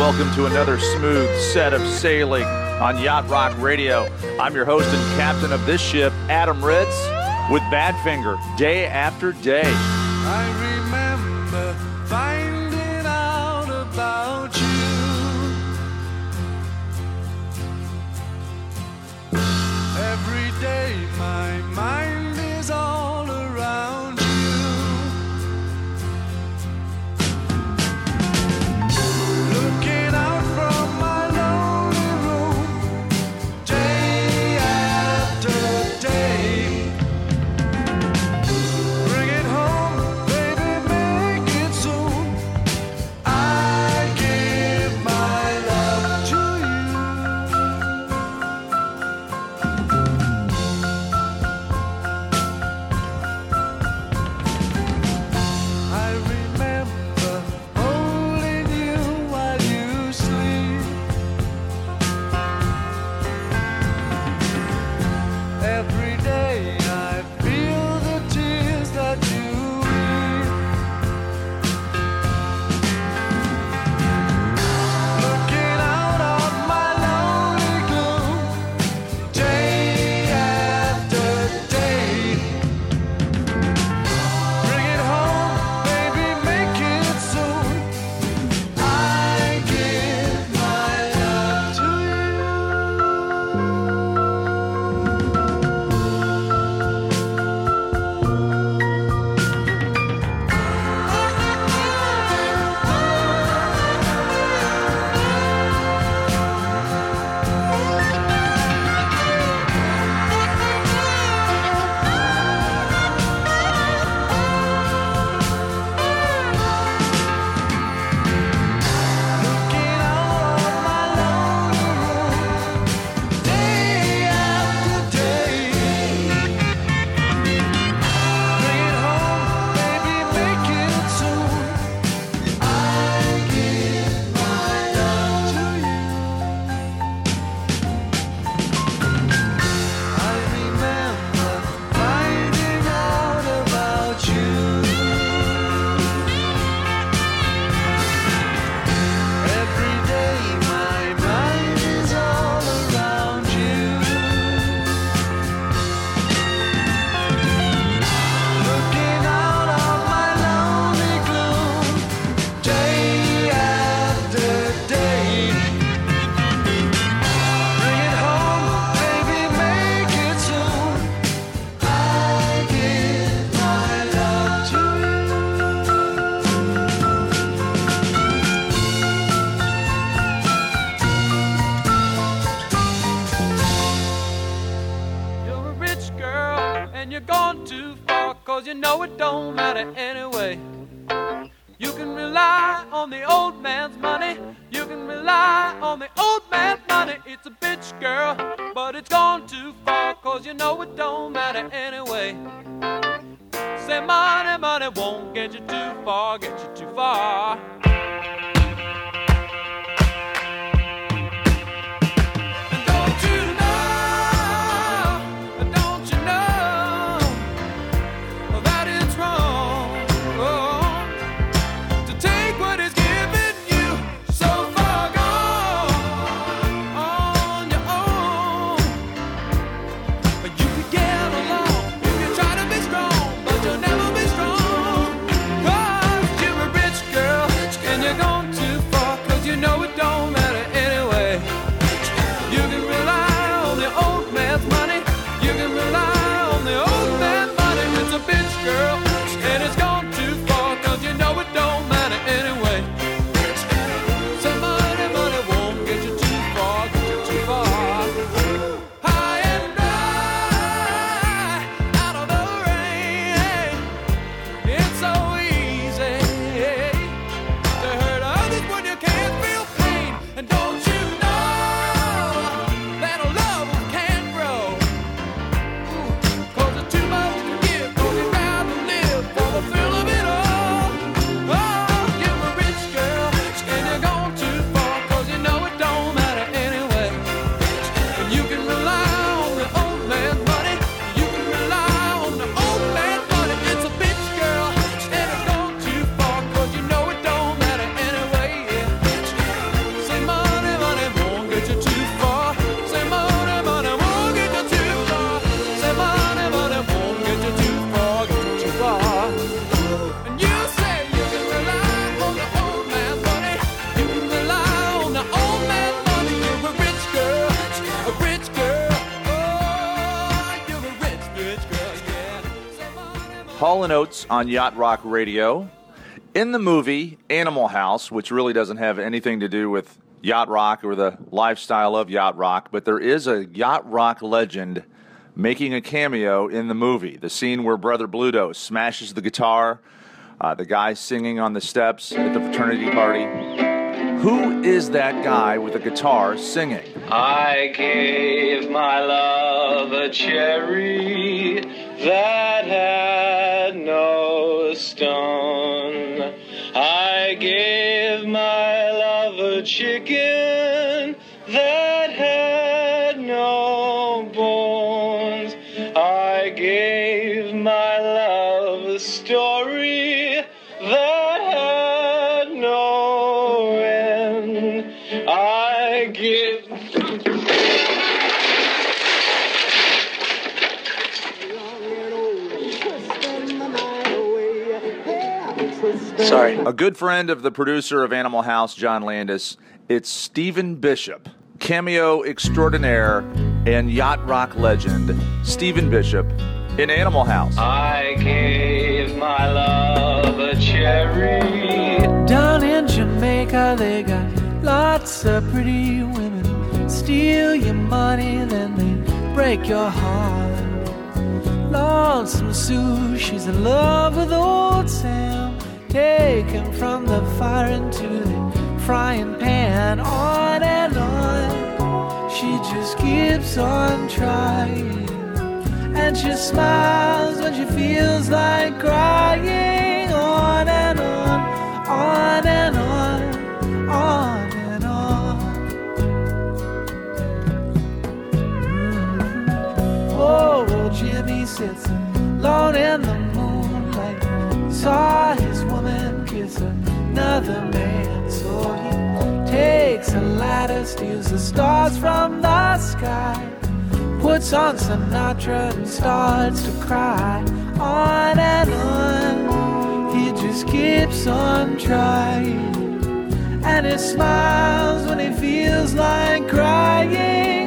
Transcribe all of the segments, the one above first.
Welcome to another smooth set of sailing on Yacht Rock Radio. I'm your host and captain of this ship, Adam Ritz, with Badfinger, day after day. I remember Oates on Yacht Rock Radio. In the movie Animal House, which really doesn't have anything to do with yacht rock or the lifestyle of yacht rock, but there is a yacht rock legend making a cameo in the movie. The scene where Brother Bluto smashes the guitar, uh, the guy singing on the steps at the fraternity party. Who is that guy with a guitar singing? I gave my love a cherry that had chicken that Sorry. A good friend of the producer of Animal House, John Landis, it's Stephen Bishop, cameo extraordinaire and yacht rock legend, Stephen Bishop in Animal House. I gave my love a cherry. Down in Jamaica, they got lots of pretty women. Steal your money, then they break your heart. Lonesome Sue, she's in love with old Sam. Taken from the fire into the frying pan, on and on. She just keeps on trying. And she smiles when she feels like crying. On and on, on and on, on and on. Mm-hmm. Oh, Jimmy sits alone in the saw his woman kiss another man, so he takes a ladder, steals the stars from the sky puts on Sinatra and starts to cry. On and on, he just keeps on trying. And he smiles when he feels like crying.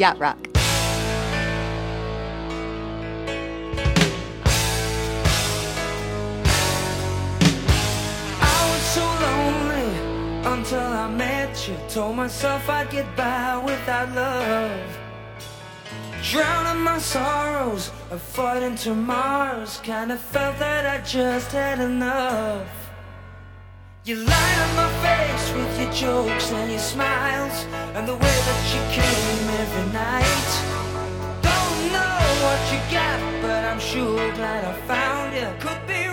Yacht Rock. I was so lonely until I met you. Told myself I'd get by without love. Drowning my sorrows, avoiding tomorrows. Kinda felt that I just had enough. You light up my face with your jokes and your smiles, and the way that you came every night. Don't know what you got, but I'm sure glad I found you. Could be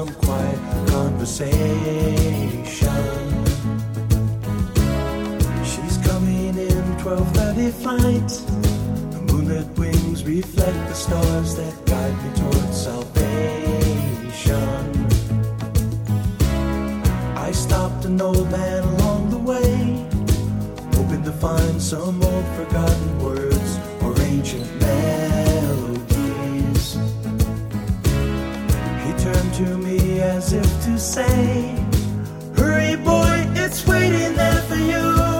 some quiet conversation. She's coming in 12:30 flight. The moonlit wings reflect the stars that guide me towards salvation. I stopped an old man along the way, hoping to find some old forgotten as if to say, Hurry, boy, it's waiting there for you.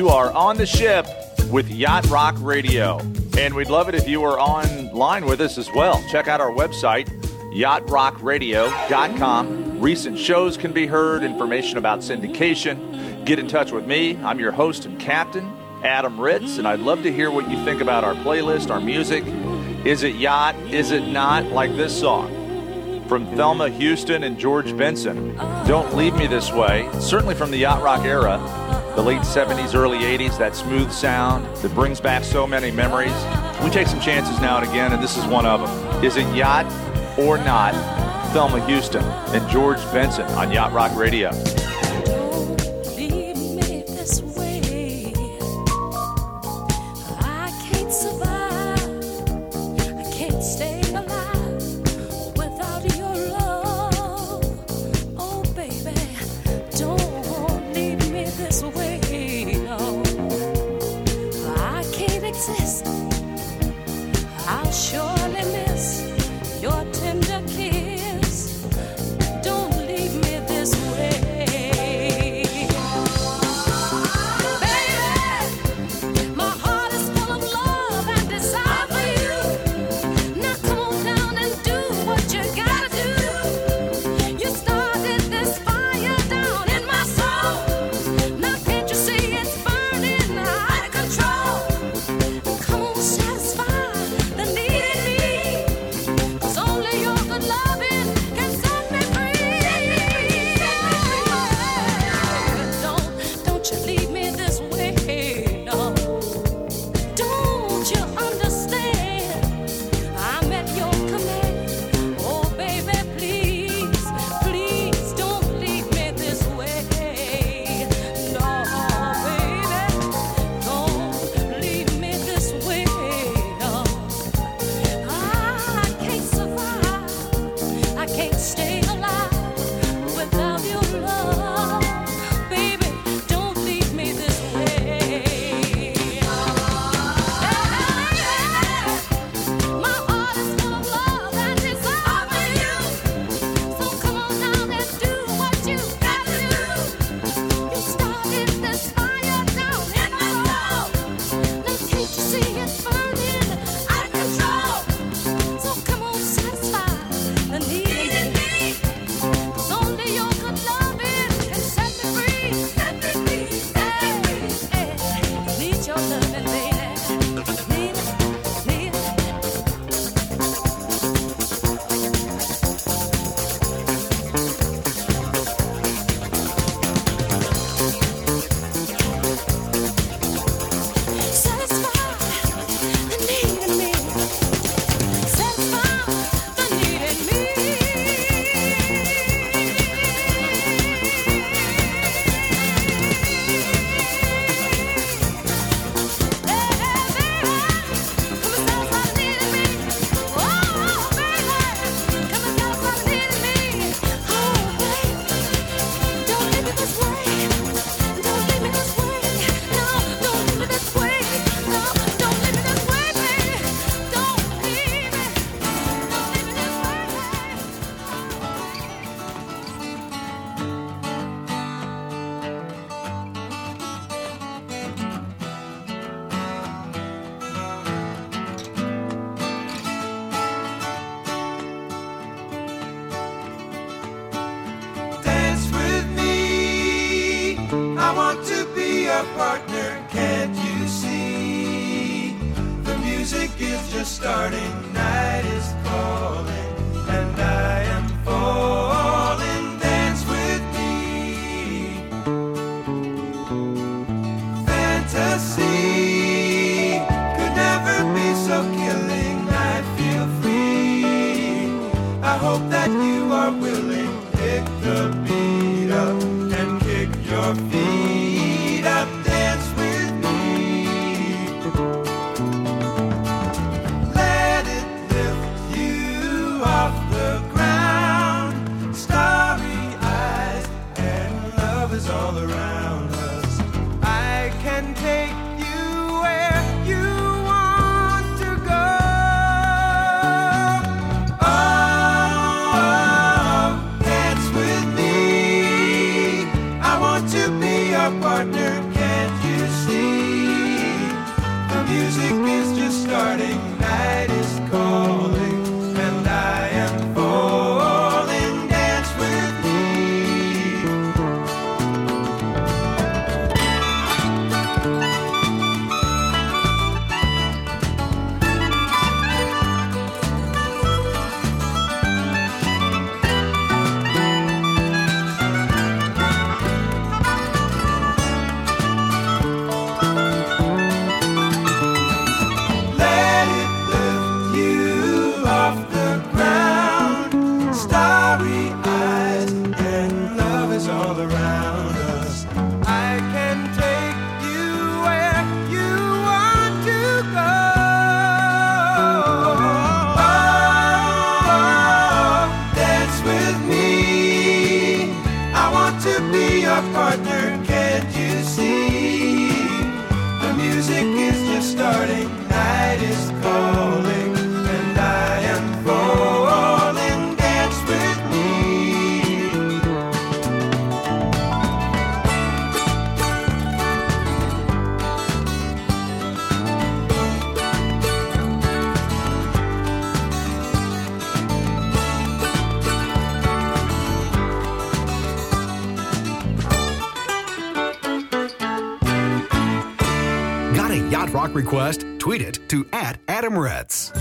You are on the ship with Yacht Rock Radio. And we'd love it if you were online with us as well. Check out our website, yachtrockradio.com. Recent shows can be heard, information about syndication. Get in touch with me. I'm your host and captain, Adam Ritz, and I'd love to hear what you think about our playlist, our music. Is it yacht? Is it not? Like this song from Thelma Houston and George Benson. Don't Leave Me This Way, certainly from the Yacht Rock era the late 70s, early 80s, that smooth sound that brings back so many memories. We take some chances now and again, and this is one of them. Is it Yacht or Not? Thelma Houston and George Benson on Yacht Rock Radio. At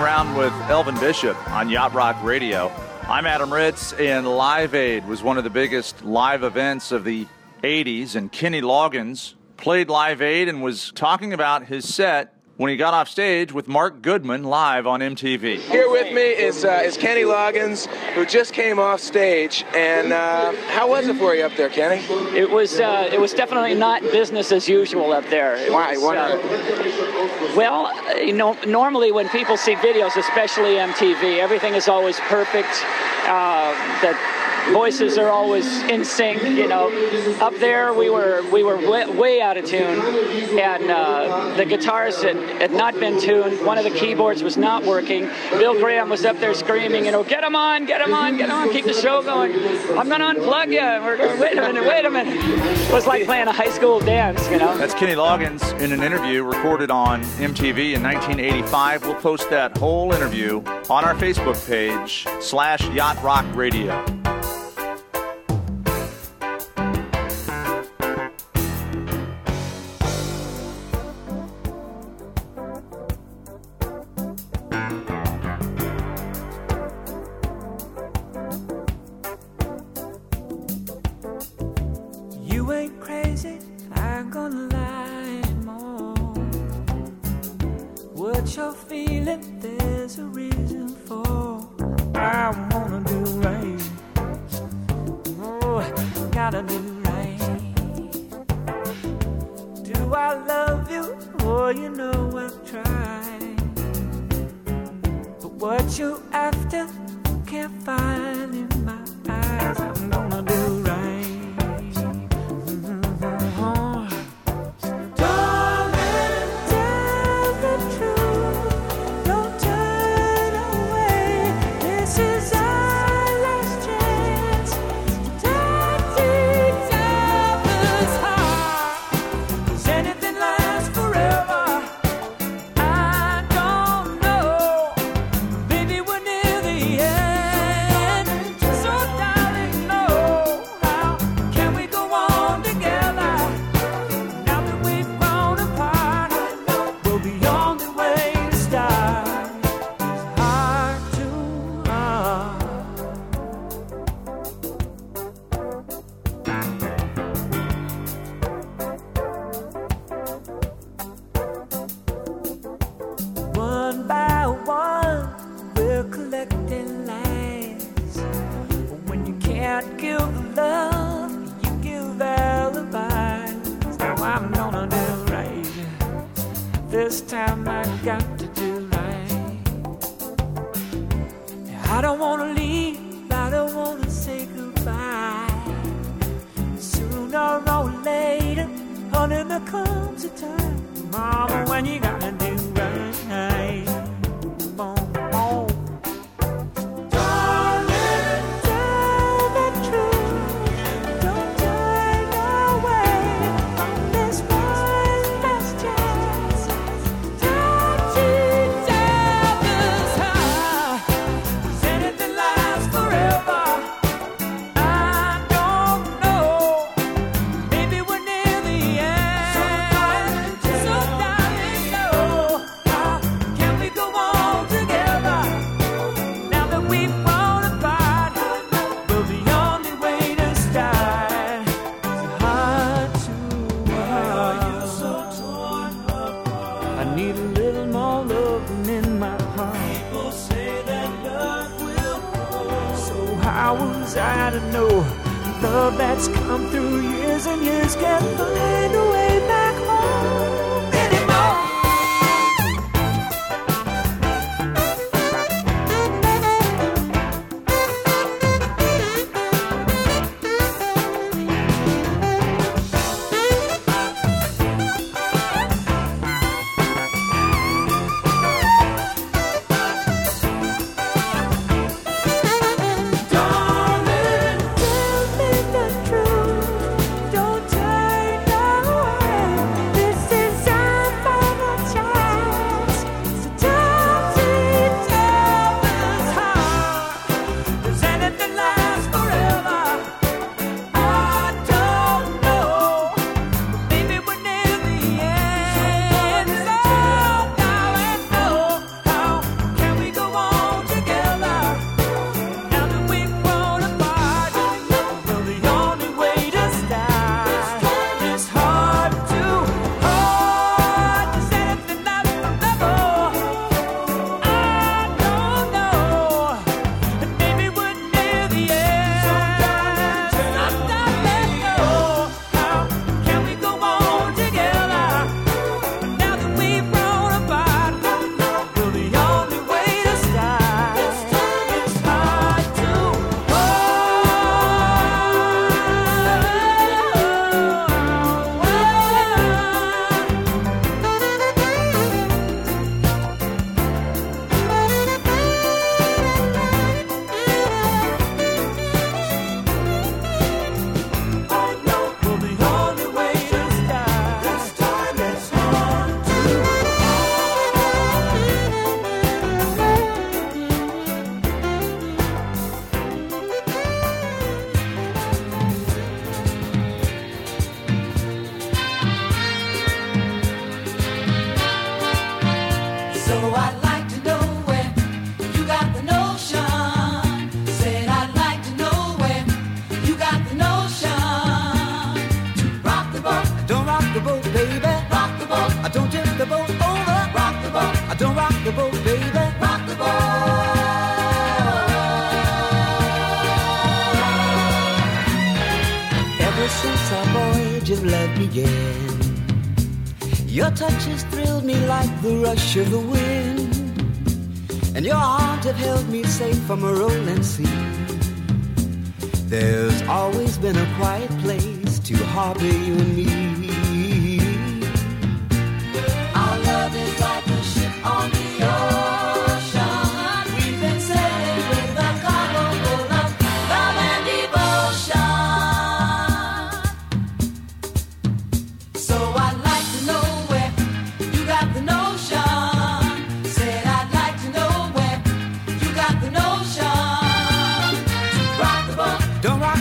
around with Elvin Bishop on Yacht Rock Radio. I'm Adam Ritz, and Live Aid was one of the biggest live events of the 80s, and Kenny Loggins played Live Aid and was talking about his set when he got off stage with Mark Goodman live on MTV. Here with me is uh, is Kenny Loggins, who just came off stage. And uh, how was it for you up there, Kenny? It was uh, it was definitely not business as usual up there. It Why? was, Why uh, well, uh, you know, normally when people see videos, especially MTV, everything is always perfect. Uh, the voices are always in sync. You know, up there we were we were way, way out of tune, and uh, the guitars had, had not been tuned. One of the keyboards was not working. Bill Graham was up there screaming, you know, get him on, get him on, get him on, keep the show going. I'm gonna unplug you. We're going, wait a minute, wait a minute. It was like playing a high school dance, you know. That's Kenny Loggins in an interview recorded on MTV in 1985. We'll post that whole interview on our Facebook page slash Yacht Rock Radio. Do I love you? Oh, you know I've tried. But what you after, can't find in my eyes. I'm gonna do right.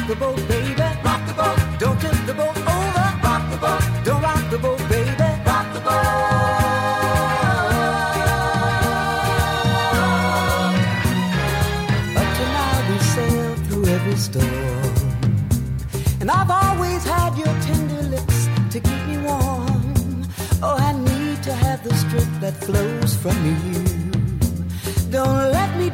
the boat, baby. Rock the boat. Don't tip the boat over. Rock the boat. Don't rock the boat, baby. Rock the boat. Up till now we sailed through every storm, and I've always had your tender lips to keep me warm. Oh, I need to have the strength that flows from you. Don't let me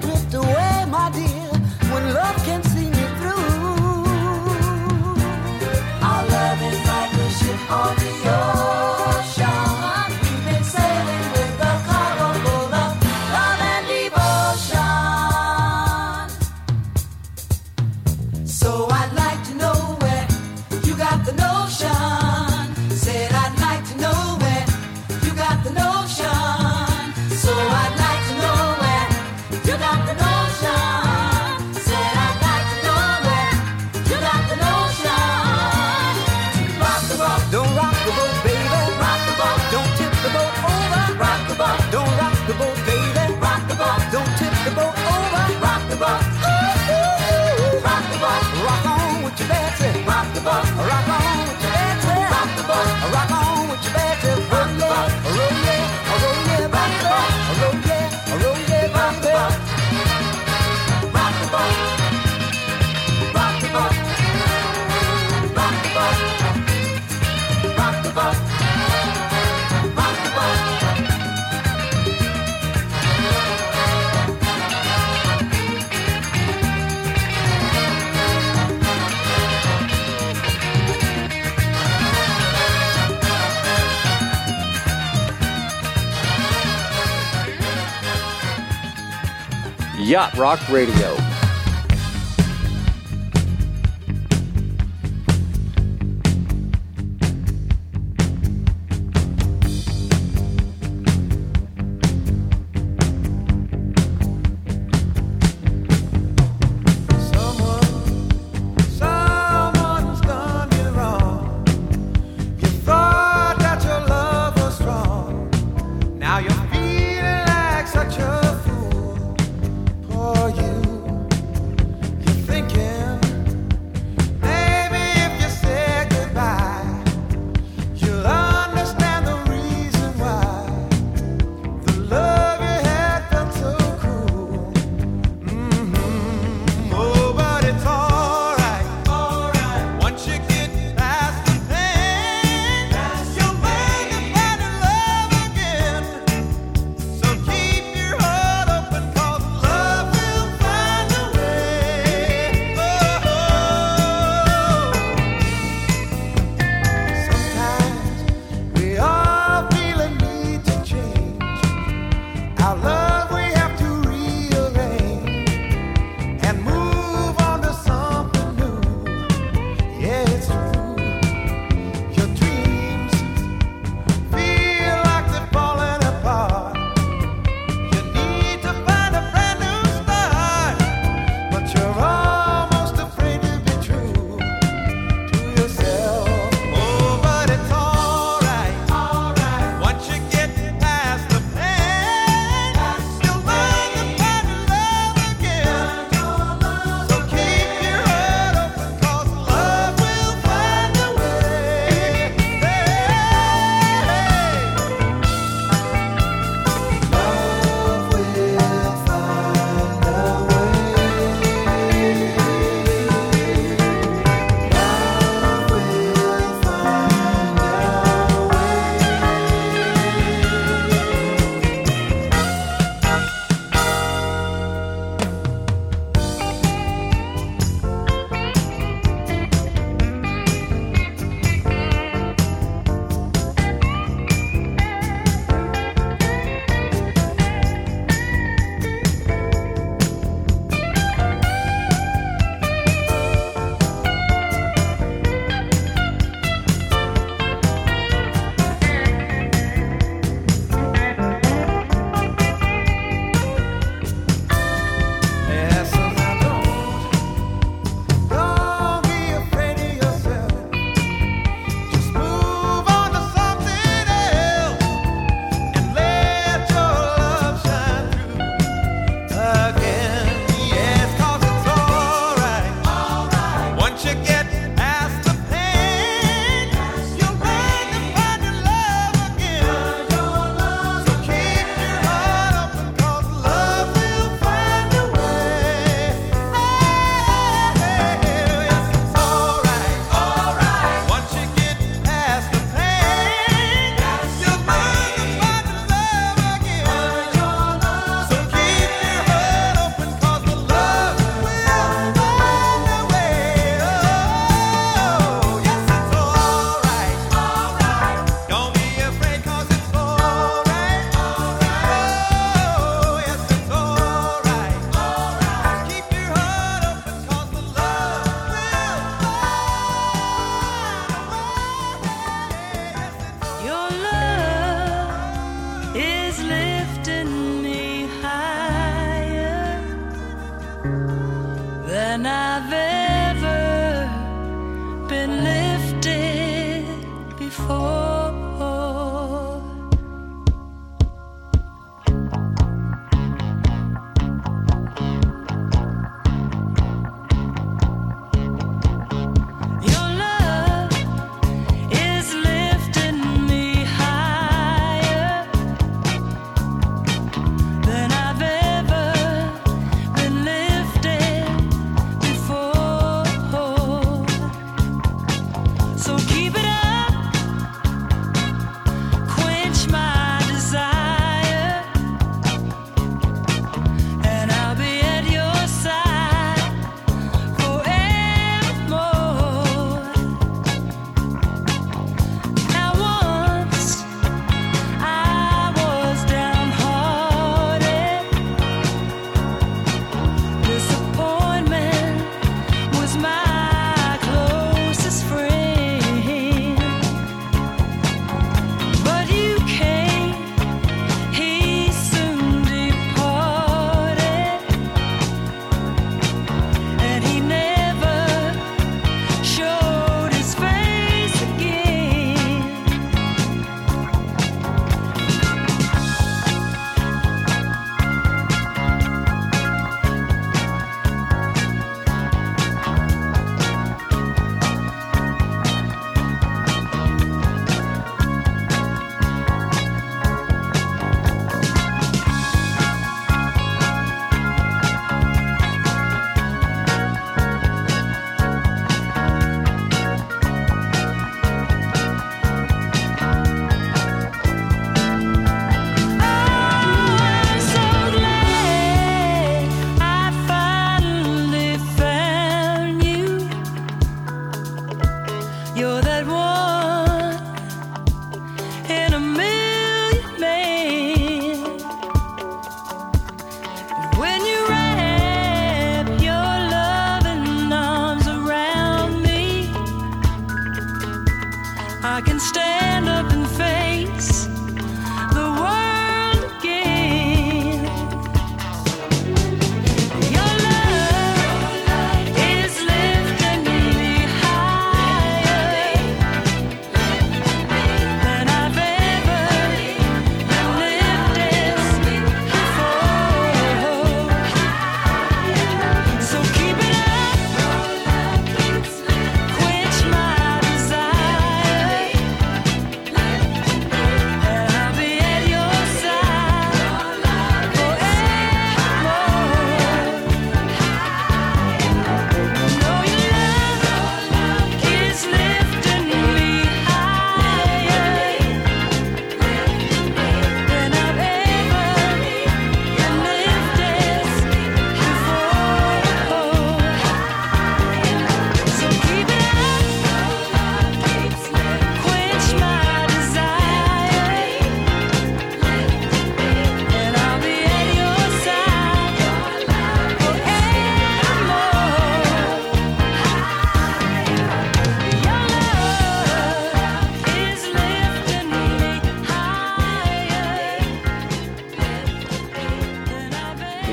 Yacht Rock Radio.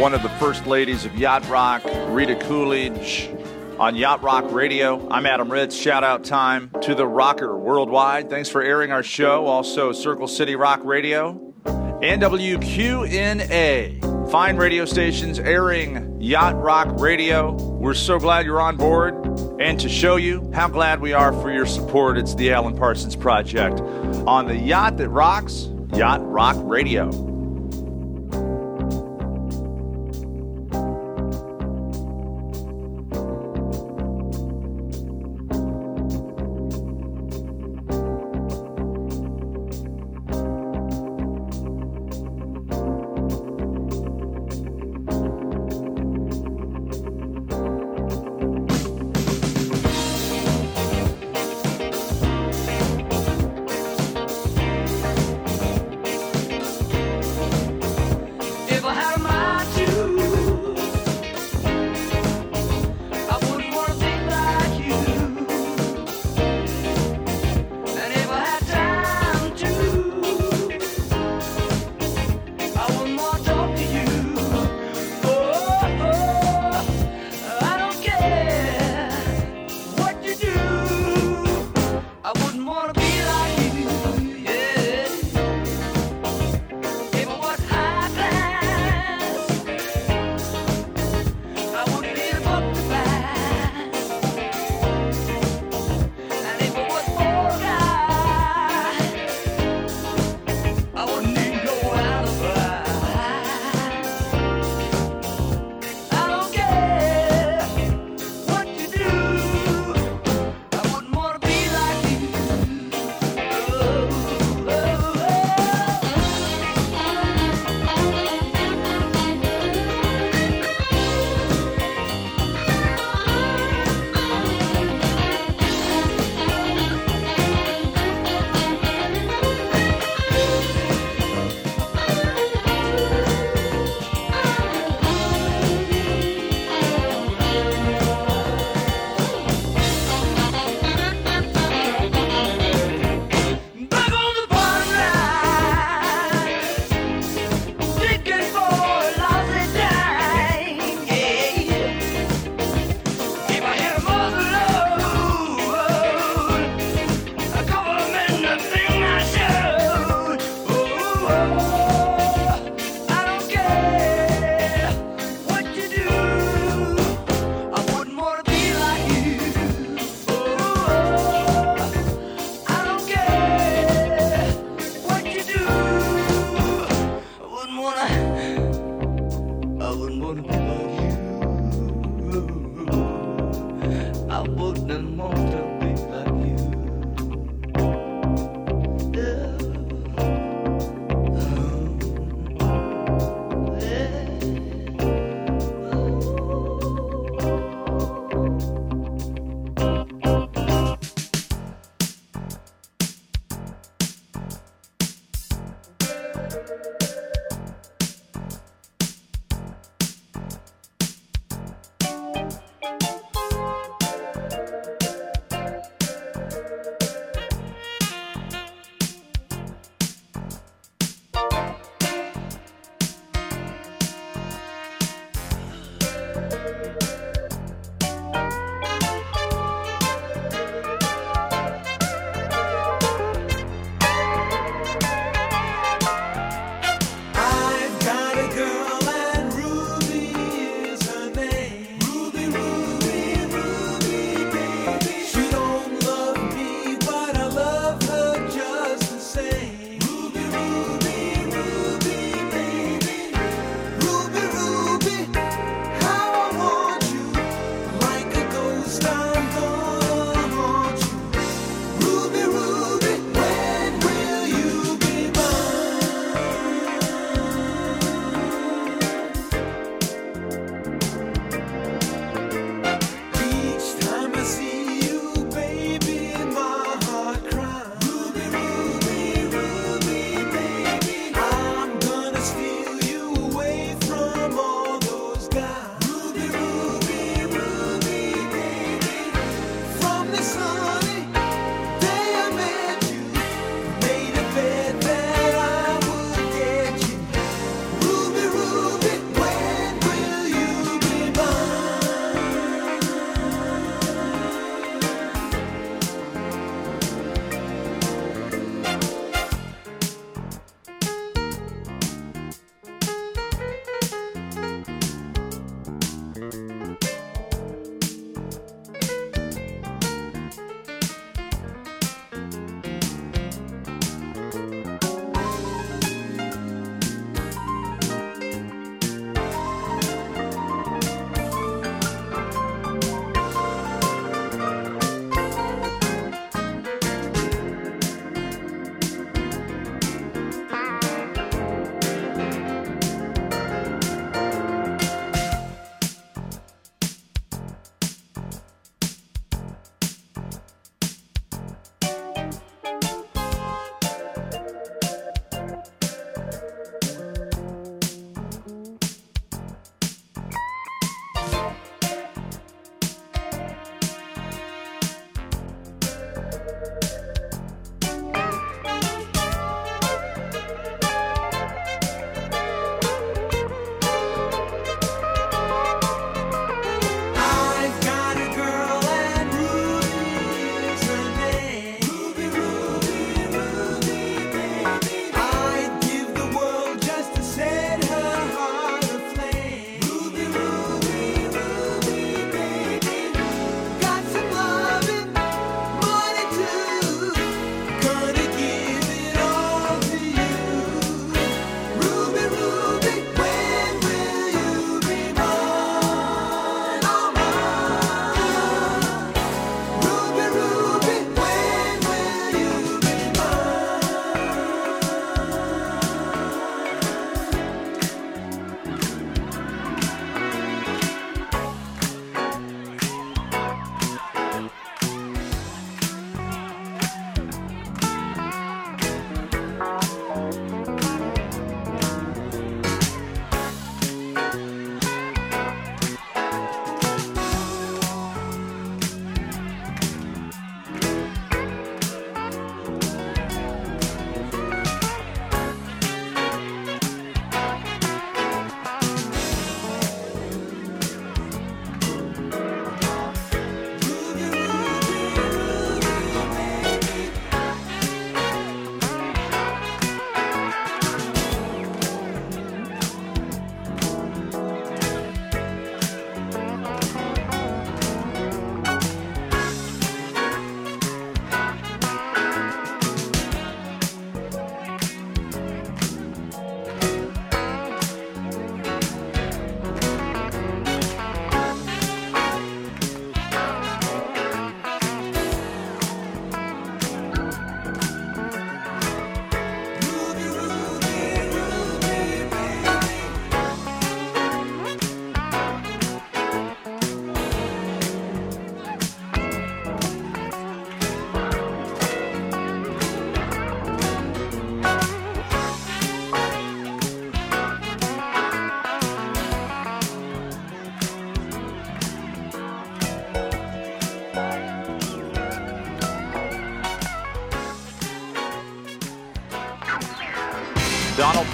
One of the first ladies of Yacht Rock, Rita Coolidge, on Yacht Rock Radio. I'm Adam Ritz. Shout out time to the rocker worldwide. Thanks for airing our show. Also, Circle City Rock Radio and WQNA. Fine radio stations airing Yacht Rock Radio. We're so glad you're on board. And to show you how glad we are for your support, it's the Alan Parsons Project on the yacht that rocks, Yacht Rock Radio.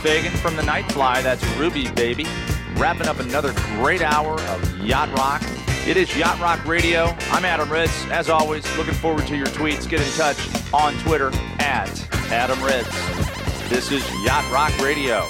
Fagen from the Nightfly. That's Ruby, baby. Wrapping up another great hour of Yacht Rock. It is Yacht Rock Radio. I'm Adam Ritz. As always, looking forward to your tweets. Get in touch on Twitter at Adam Ritz. This is Yacht Rock Radio.